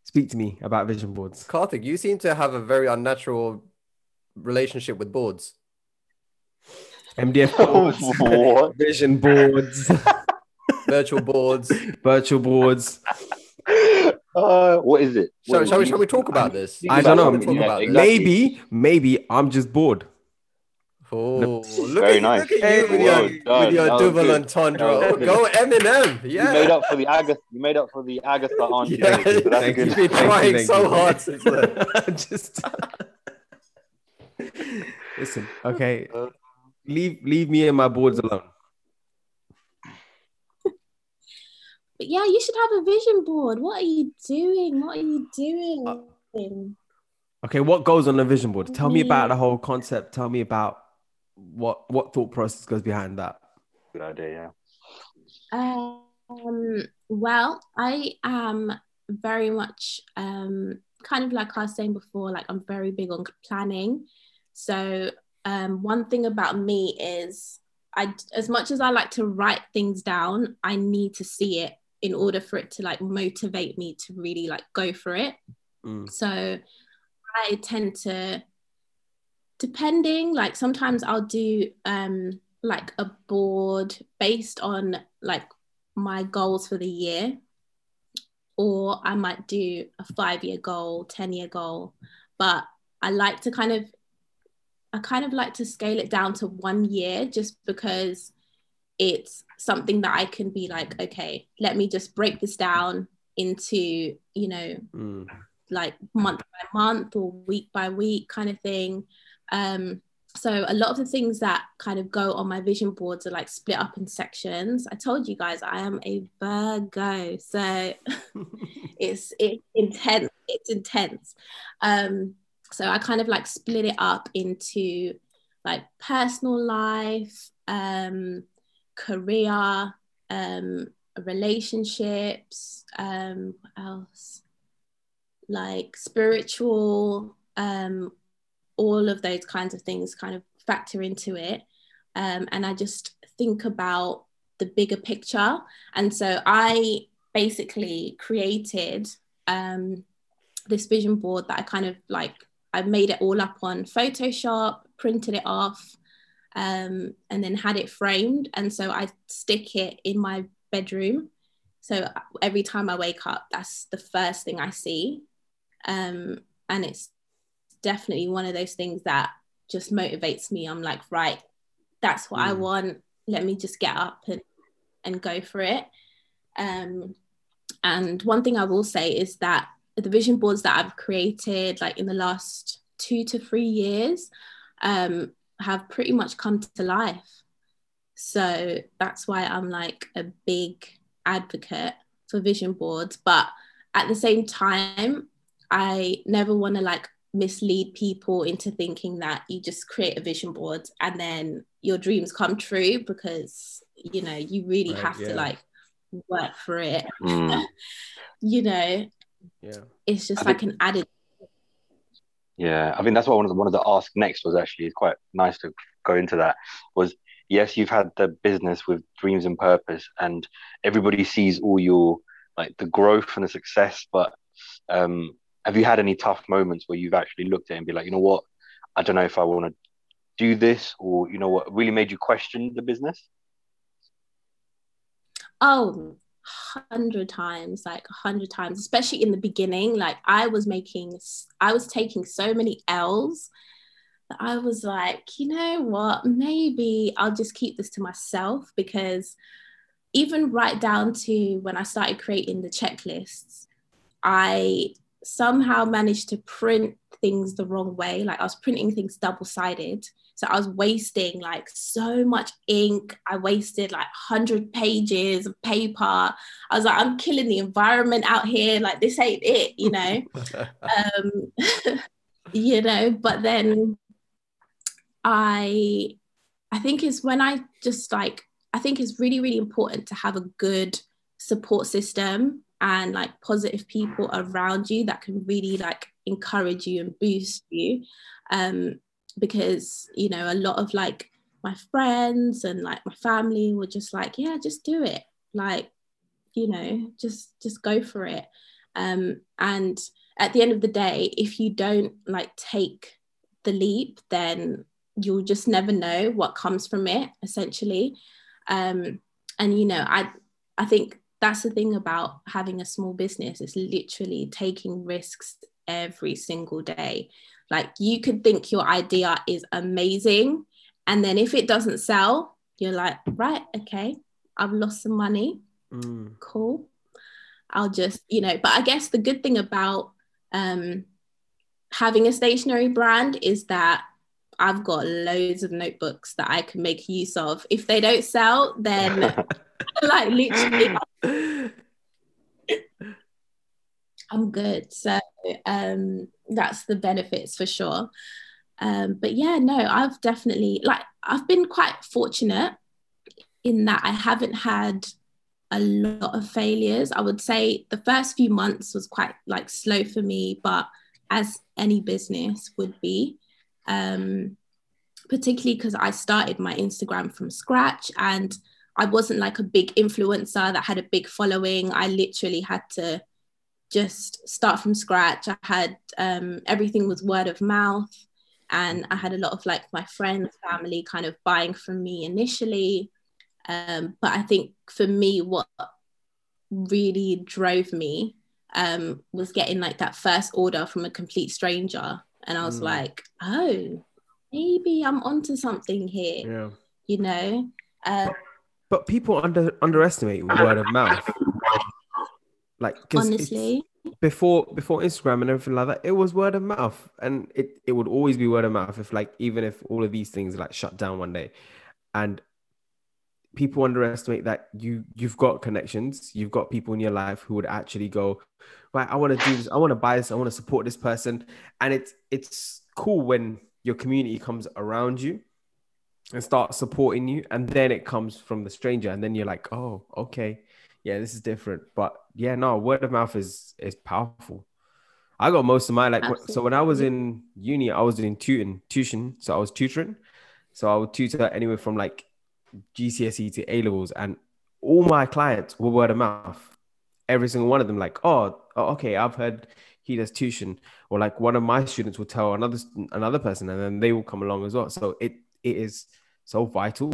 speak to me about vision boards. Karthik, you seem to have a very unnatural relationship with boards. MDF boards, vision boards, Virtual boards. virtual boards. Uh, what is it? Shall, What- shall we shall we talk about this? I don't know. Shall we talk Yeah, exactly. Maybe, maybe I'm just bored. Oh, look Very at, nice. look at you with your, done. with your That was double good. entendre. That oh, was Oh, go Eminem. You made up for the Agatha. You made up for the Agatha aunt. Yeah, so that's Thank good. You've been Thank you, trying thank so you. hard since then. just listen. Okay, leave leave me and my boards alone. But yeah, you should have a vision board. What are you doing? What are you doing? Uh, okay, what goes on the vision board? Tell me about Me. the whole concept. Tell me about what what thought process goes behind that. Good idea. Yeah. Um, well, I am very much um, kind of like I was saying before, like I'm very big on planning. So um, one thing about me is I, as much as I like to write things down, I need to see it in order for it to like motivate me to really like go for it. Mm. So I tend to, depending, like sometimes I'll do um like a board based on like my goals for the year, or I might do a five year goal, 10 year goal. But I like to kind of, I kind of like to scale it down to one year just because it's something that I can be like, okay, let me just break this down into, you know, Mm. like month by month or week by week kind of thing. Um, so a lot of the things that kind of go on my vision boards are like split up in sections. I told you guys I am a Virgo, so it's it's intense. It's intense. Um, so I kind of like split it up into like personal life, um, career, um, relationships, um, what else? Like spiritual, um, all of those kinds of things kind of factor into it. Um, and I just think about the bigger picture. And so I basically created um, this vision board that I kind of like, I made it all up on Photoshop, printed it off, um, and then had it framed. And so I stick it in my bedroom. So every time I wake up, that's the first thing I see. Um, and it's definitely one of those things that just motivates me. I'm like, right, that's what I Mm. want. Let me just get up and, and go for it. Um, and one thing I will say is that the vision boards that I've created, like in the last two to three years, um, have pretty much come to life. So that's why I'm like a big advocate for vision boards. But at the same time, I never want to like mislead people into thinking that you just create a vision board and then your dreams come true because you know you really Right, have yeah. to like work for it Mm. you know Yeah. it's just I like an added Yeah, I think that's what I wanted, wanted to ask next was actually it's quite nice to go into that was yes, you've had the business with dreams and purpose and everybody sees all your like the growth and the success, but um have you had any tough moments where you've actually looked at it and be like, you know what, I don't know if I want to do this or you know what really made you question the business? oh hundred times like a hundred times especially in the beginning like i was making I was taking so many l's that i was like you know what maybe i'll just keep this to myself because even right down to when i started creating the checklists i somehow managed to print things the wrong way like i was printing things double sided so I was wasting like so much ink. I wasted like 100 pages of paper. I was like, I'm killing the environment out here. Like, this ain't it, you know? um, you know, but then I, I think it's when I just like, I think it's really, really important to have a good support system and like positive people around you that can really like encourage you and boost you. Um, because you know a lot of like my friends and like my family were just like yeah just do it. Like you know just just go for it. Um and at the end of the day if you don't like take the leap then you'll just never know what comes from it essentially. Um and you know i i think that's the thing about having a small business it's literally taking risks every single day like you could think your idea is amazing. And then if it doesn't sell, you're like, right, okay, I've lost some money. Mm. Cool. I'll just, you know, but I guess the good thing about um, having a stationery brand is that I've got loads of notebooks that I can make use of. If they don't sell, then like literally I'm good. So um, that's the benefits for sure. Um, but yeah, no, I've definitely like I've been quite fortunate in that I haven't had a lot of failures. I would say the first few months was quite like slow for me, but as any business would be, um, particularly because I started my Instagram from scratch and I wasn't like a big influencer that had a big following. I literally had to just start from scratch. I had um, everything was word of mouth, and I had a lot of like my friends, family kind of buying from me initially. Um, but I think for me, what really drove me um, was getting like that first order from a complete stranger. And I was mm. like, oh, maybe I'm onto something here. Yeah. You know? Uh, but people under underestimate word of mouth. Like honestly, before before Instagram and everything like that, it was word of mouth, and it it would always be word of mouth. If like even if all of these things like shut down one day, and people underestimate that you you've got connections, you've got people in your life who would actually go, right, I want to do this, I want to buy this, I want to support this person, and it's it's cool when your community comes around you and start supporting you, and then it comes from the stranger, and then you're like, oh, okay, yeah, this is different, but yeah, no, word of mouth is is powerful. I got most of my like Absolutely. so when I was in uni, I was doing tutoring, tuition, so I was tutoring, so I would tutor anywhere from like GCSE to A levels, and all my clients were word of mouth. Every single one of them, like, oh, oh, okay, I've heard he does tuition, or like one of my students will tell another another person, and then they will come along as well. So it it is so vital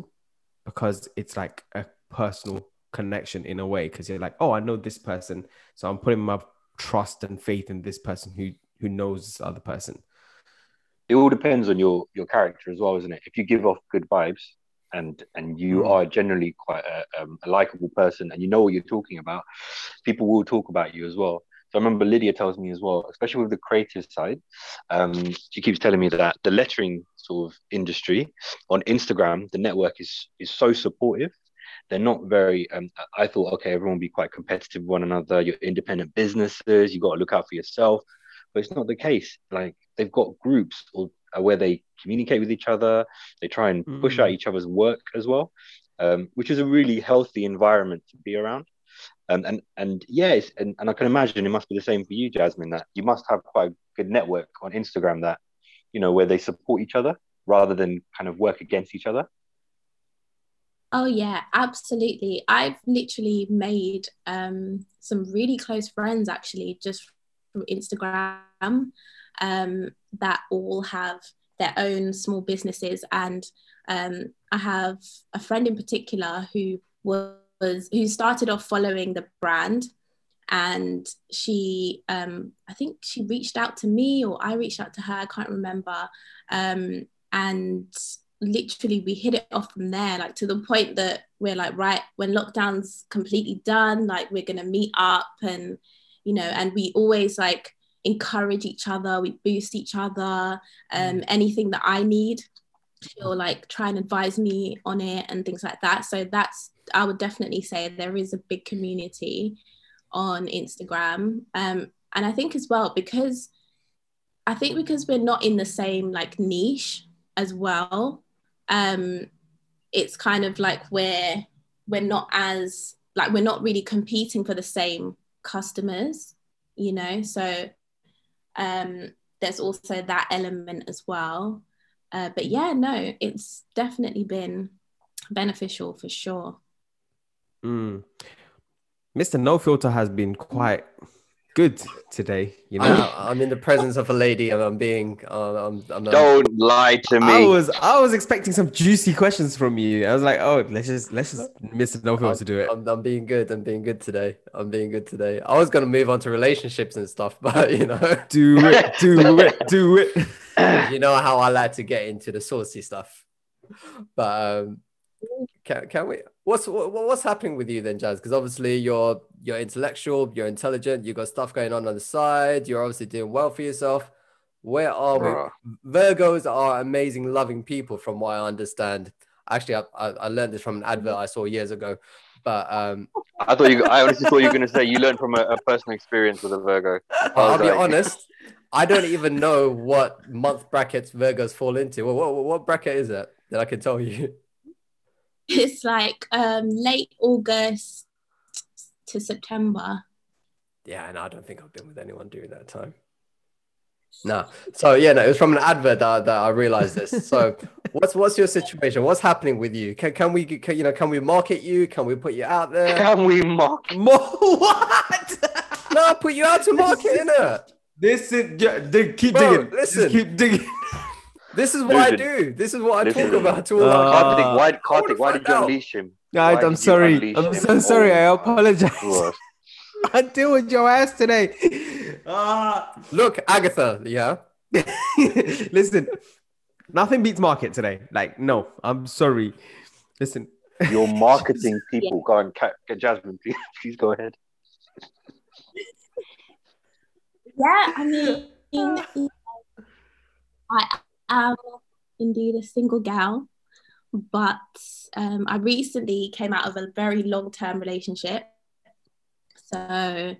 because it's like a personal connection in a way because you're like, oh, I know this person, so I'm putting my trust and faith in this person who who knows this other person. It all depends on your your character as well, isn't it? If you give off good vibes, and and you mm. are generally quite a, um, a likable person and you know what you're talking about, people will talk about you as well. So I remember Lydia tells me as well, especially with the creative side, um, she keeps telling me that the lettering sort of industry on Instagram, the network is is so supportive. They're not very. Um, I thought, okay, everyone will be quite competitive with one another. You're independent businesses. You got to look out for yourself, but it's not the case. Like they've got groups or where they communicate with each other. They try and mm. push out mm. each other's work as well, um, which is a really healthy environment to be around. Um, and and yes, and, and I can imagine it must be the same for you, Jasmine. That you must have quite a good network on Instagram that you know where they support each other rather than kind of work against each other. Oh yeah, absolutely. I've literally made um, some really close friends actually just from Instagram um, that all have their own small businesses. And um, I have a friend in particular who was who started off following the brand, and she um, I think she reached out to me or I reached out to her. I can't remember. Um, and literally we hit it off from there like to the point that we're like right when lockdown's completely done like we're gonna meet up and you know and we always like encourage each other, we boost each other. Um, mm. anything that I need, she'll like try and advise me on it and things like that. So that's I would definitely say there is a big community on Instagram. Um, and I think as well because I think because we're not in the same like niche as well, um, it's kind of like we're we're not as like we're not really competing for the same customers, you know. So um, there's also that element as well. Uh, but yeah, no, it's definitely been beneficial for sure. Mm. Mr. No Filter has been quite good today. You know, I, am in the presence of a lady, and I'm being. Uh, I'm, I'm, Don't lie to me. I was I was expecting some juicy questions from you. I was like, oh, let's just let's just Mr. No Filter to do it. I'm, I'm being good. I'm being good today. I'm being good today. I was gonna move on to relationships and stuff, but you know, do it, do it, do it. you know how I like to get into the saucy stuff, but um, can can we? What's what's happening with you then, Jazz? Because obviously you're you're intellectual, you're intelligent, you've got stuff going on on the side. You're obviously doing well for yourself. Where are we? Virgos are amazing, loving people, from what I understand. Actually, I, I, I learned this from an advert I saw years ago. But um, I thought you. I honestly thought you were going to say you learned from a, a, personal experience with a Virgo. I'll be like... honest. I don't even know what month brackets Virgos fall into. Well, what, what bracket is it that I can tell you? It's like um, late August to September. Yeah, and I don't think I've been with anyone during that time. No. So yeah, no, it was from an advert that, that I realized this. So what's what's your situation? What's happening with you? Can, can we can, you know can we market you? Can we put you out there? Can we mock? Mo- what? no, put you out to market, innit? This is ju- dig, keep Bro, digging. listen. Just keep digging. This is what I do. This is what I Listen. talk about to all Uh, our Karthik, why, Karthik, why did you out. unleash him? Guys, Why I'm you sorry. unleash I'm him? so sorry. I Oh, apologize. God. I deal with your ass today. Ah. Look, Agatha, yeah. Listen, nothing beats market today. Like, no, I'm sorry. Listen, Your marketing people. Go on, ca- get Jasmine, please, please go ahead. Yeah, I mean, I am indeed a single gal, but um, I recently came out of a very long term relationship. So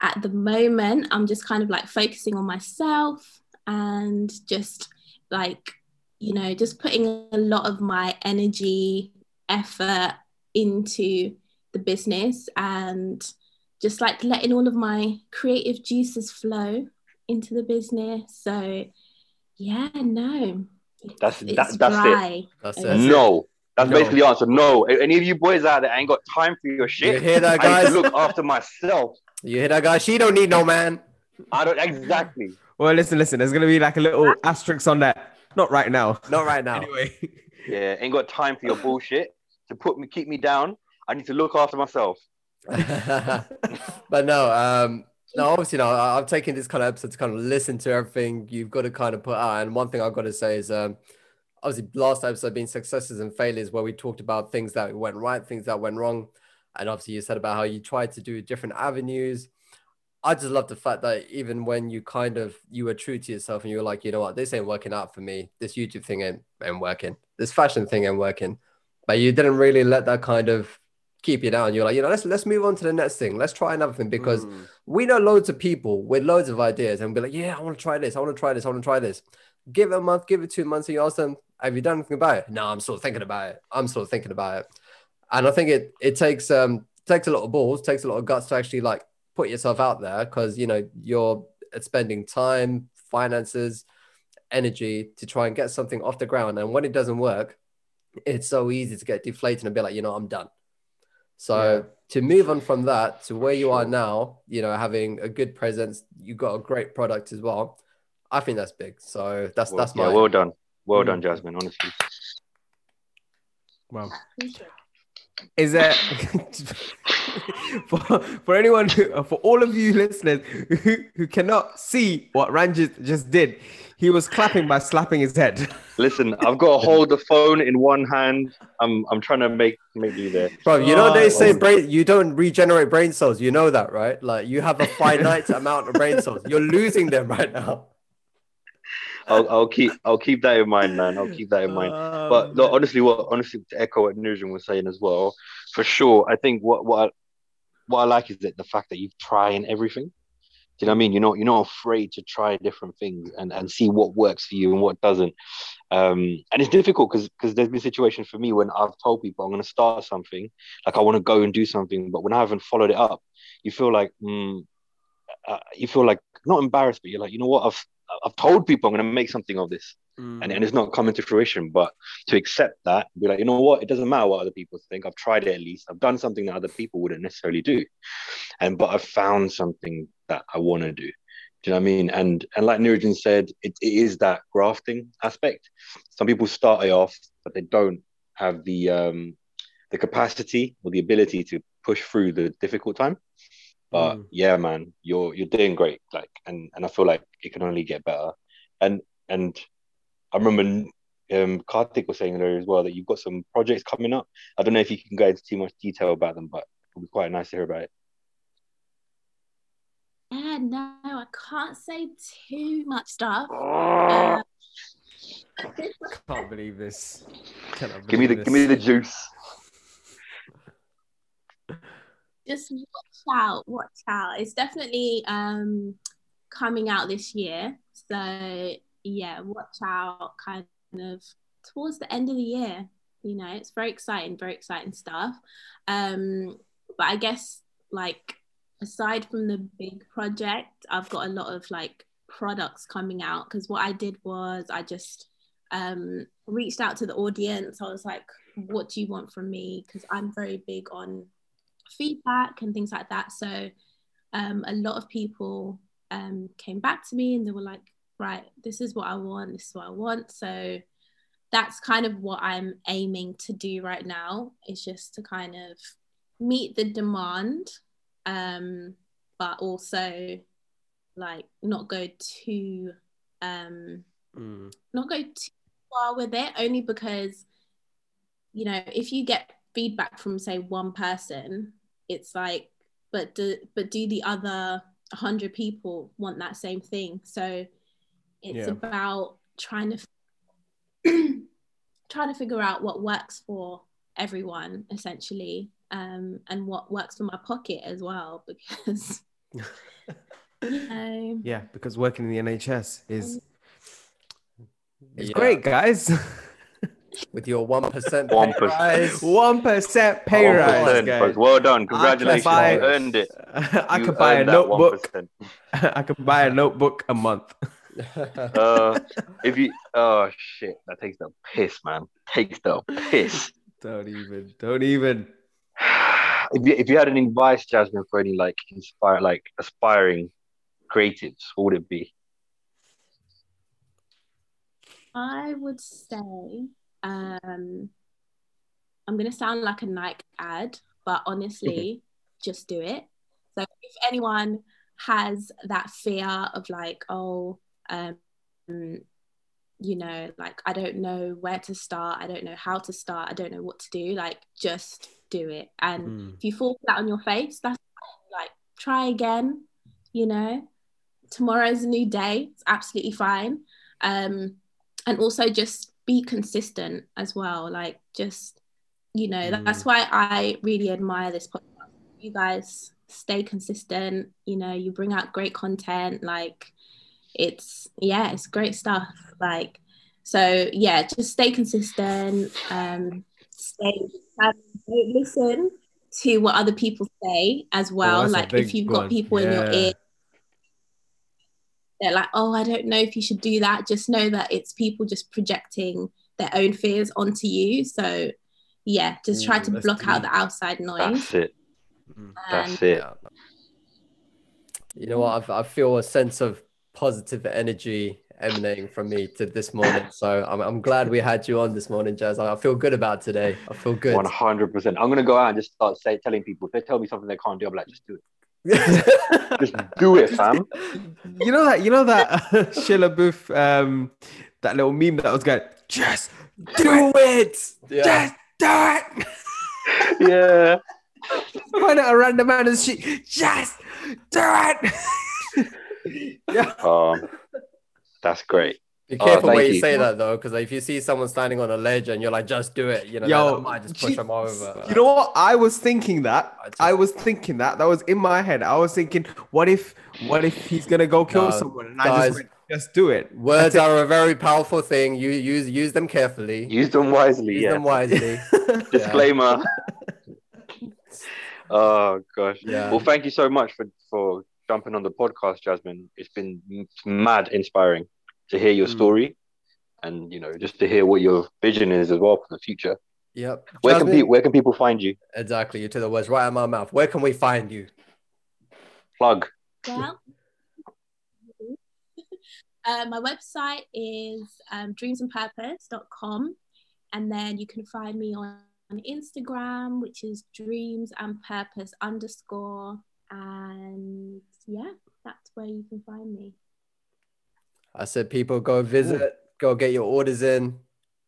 at the moment, I'm just kind of like focusing on myself and just like, you know, just putting a lot of my energy, effort into the business and just like letting all of my creative juices flow into the business. So, yeah, no, That's- it's that- that's it. dry. That's That's it. no. That's No. basically the answer. No. Any of you boys out there ain't got time for your shit. You shit. hear that, guys? to look after myself. You hear that, guy? She don't need no man. I don't exactly. well, listen, listen. There's gonna be like a little asterisk on that. Not right now. Not right now. Anyway, Yeah, ain't got time for your bullshit to put me keep me down. I need to look after myself. but no, um, no, obviously, no. I- I've taken this kind of episode to kind of listen to everything you've got to kind of put out. And one thing I've got to say is, um, obviously, last episode being successes and failures, where we talked about things that went right, things that went wrong, and obviously you said about how you tried to do different avenues. I just love the fact that even when you kind of you were true to yourself and you were like, you know what, this ain't working out for me. This YouTube thing ain't, ain't working. This fashion thing ain't working. But you didn't really let that kind of keep you down. You're like, you know, let's let's move on to the next thing. Let's try another thing because Mm. we know loads of people with loads of ideas and be like, yeah, I want to try this. I want to try this. I want to try this. Give it a month, give it two months, and you ask them, have you done anything about it? No, I'm still thinking about it. I'm still thinking about it. And I think it it takes um takes a lot of balls, takes a lot of guts to actually like put yourself out there because you know you're spending time, finances, energy to try and get something off the ground. And when it doesn't work, it's so easy to get deflated and be like, you know, I'm done. So to move on from that to where you are now, you know, having a good presence, you've got a great product as well. I think that's big. So that's Well, that's my yeah, well done. Well Mm. done, Jasmine, honestly. wow. Is that for, for anyone who, for all of you listeners who, who cannot see what Ranjit just did? He was clapping by slapping his head. Listen, I've got to hold the phone in one hand. I'm I'm trying to make make you there. Bro, you know they Oh. say brain you don't regenerate brain cells. You know that, right? Like you have a finite amount of brain cells. You're losing them right now. I'll, I'll keep I'll keep that in mind, man. I'll keep that in mind. But no, honestly, what honestly to echo what Nurjan was saying as well, for sure. I think what what I, what I like is that the fact that you've tried everything. Do you know what I mean? You're not you're not afraid to try different things and, and see what works for you and what doesn't. Um, and it's difficult because because there's been situations for me when I've told people I'm going to start something, like I want to go and do something, but when I haven't followed it up, you feel like mm, uh, you feel like not embarrassed, but you're like, you know what, I've I've told people I'm going to make something of this Mm. and, and it's not coming to fruition. But to accept that, be like, you know what, it doesn't matter what other people think. I've tried it at least. I've done something that other people wouldn't necessarily do, and but I've found something that I want to do. Do you know what I mean? And and like Nurjan said, it, it is that grafting aspect. Some people start it off, but they don't have the um the capacity or the ability to push through the difficult time. But Mm. yeah, man, you're you're doing great. Like, and and I feel like it can only get better. And and I remember um, Karthik was saying earlier as well that you've got some projects coming up. I don't know if you can go into too much detail about them, but it'll be quite nice to hear about it. Yeah, no, I can't say too much stuff. Uh, Can't believe this. Cannot give me the believe give me the juice. Just watch out, watch out. It's definitely um coming out this year. So yeah, watch out kind of towards the end of the year. You know, it's very exciting, very exciting stuff. Um but I guess like aside from the big project, I've got a lot of like products coming out because what I did was I just um, reached out to the audience. I was like, what do you want from me? Because I'm very big on feedback and things like that. So um, a lot of people um, came back to me and they were like, right, this is what I want, this is what I want. So that's kind of what I'm aiming to do right now, is just to kind of meet the demand, um, but also like not go too um Mm. not go too far with it only because you know if you get feedback from say one person it's like but do but do the other 100 people want that same thing so it's Yeah. about trying to trying to figure out what works for everyone essentially um and what works for my pocket as well because you know Yeah, because working in the NHS is it's Yeah. great, guys. With your one percent 1%. rise. One percent pay One rise, percent, guys. Well done. Congratulations. buy- You earned it. I You could buy a notebook. I could buy a notebook a month. Uh, if you, oh shit, that takes the piss, man. Takes the piss. Don't even. Don't even. if you if you had any advice, Jasmine, for any like inspire like aspiring creatives, what would it be? I would say um I'm gonna sound like a Nike ad, but honestly, just do it. So if anyone has that fear of like, oh, um, you know, like I don't know where to start, I don't know how to start, I don't know what to do, like just do it. And Mm. if you fall flat on your face, that's fine. like try again, you know. Tomorrow's a new day, it's absolutely fine. Um, and also just be consistent as well. Like just, you know, Mm. that's why I really admire this podcast. You guys stay consistent, you know, you bring out great content, like it's yeah, it's great stuff. Like so yeah, just stay consistent, um, stay listen to what other people say as well. Oh, like if you've got one. people in your ear they're like, oh, I don't know if you should do that. Just know that it's people just projecting their own fears onto you. So, yeah, just try Ooh, to that's block out the outside noise. That's it. and That's um, it. You know what? I've, I feel a sense of positive energy emanating from me to this morning. So I'm, I'm glad we had you on this morning, Jazz. I feel good about today. I feel good. One hundred percent. I'm gonna go out and just start say, telling people if they tell me something they can't do, I'm like, just do it. Just do it, fam. you know that you know that uh, Shia LaBeouf um that little meme that was going just do it Yeah. just do it yeah. point at a random man and she just do it yeah Um, that's great. Be Oh, careful thank where you, you. say that though, because if you see someone standing on a ledge and you're like, just do it, you know, Yo, that might just push gee, them over. you know what I was thinking that I just- I was thinking that that was in my head I was thinking what if what if he's gonna go kill No, someone and I just went just do it Words are a very powerful thing. You use use them carefully. Use them wisely. use yeah. them wisely. Disclaimer. oh gosh. Yeah. Well, thank you so much for for jumping on the podcast, Jasmine. It's been mad inspiring to hear your Mm. story, and you know, just to hear what your vision is as well for the future. Yep. Where can people Where can people find you? Exactly. You took the words right out of my mouth. Where can we find you? Plug. Well, uh, my website is um, dreamsandpurpose.com. And then you can find me on, on Instagram, which is dreams and purpose underscore. And yeah, that's where you can find me. I said, people go visit, go get your orders in.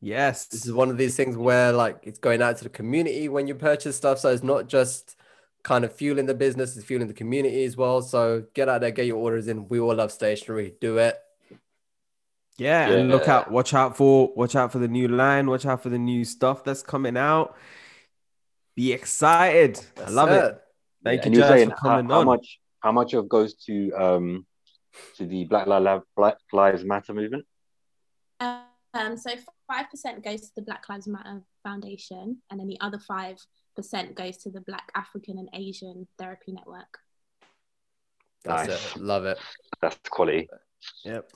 yes This is one of these things where like it's going out to the community when you purchase stuff. So it's not just kind of fueling the business, it's fueling the community as well. So get out there, get your orders in. We all love stationery. Do it. Yeah, and look out, watch out for watch out for the new line, watch out for the new stuff that's coming out. Be excited. I love it. Thank and you, you're Jazz, saying for how, coming how on. much how much of goes to um to the Black Lives Matter movement? Um, so five percent goes to the Black Lives Matter Foundation, and then the other five percent goes to the Black African and Asian Therapy Network. That's Nice. it. Love it. That's quality. Yep.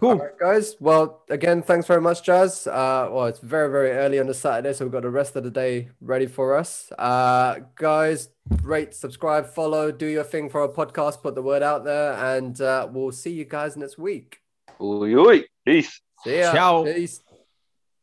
All Cool. right, guys. Well, again, thanks very much, Jazz. Uh, well, it's very, very early on a Saturday, so we've got the rest of the day ready for us. Uh, guys, rate, subscribe, follow, do your thing for our podcast, put the word out there, and uh, we'll see you guys next week. Oi, oi. Peace. See ya. Ciao. Peace.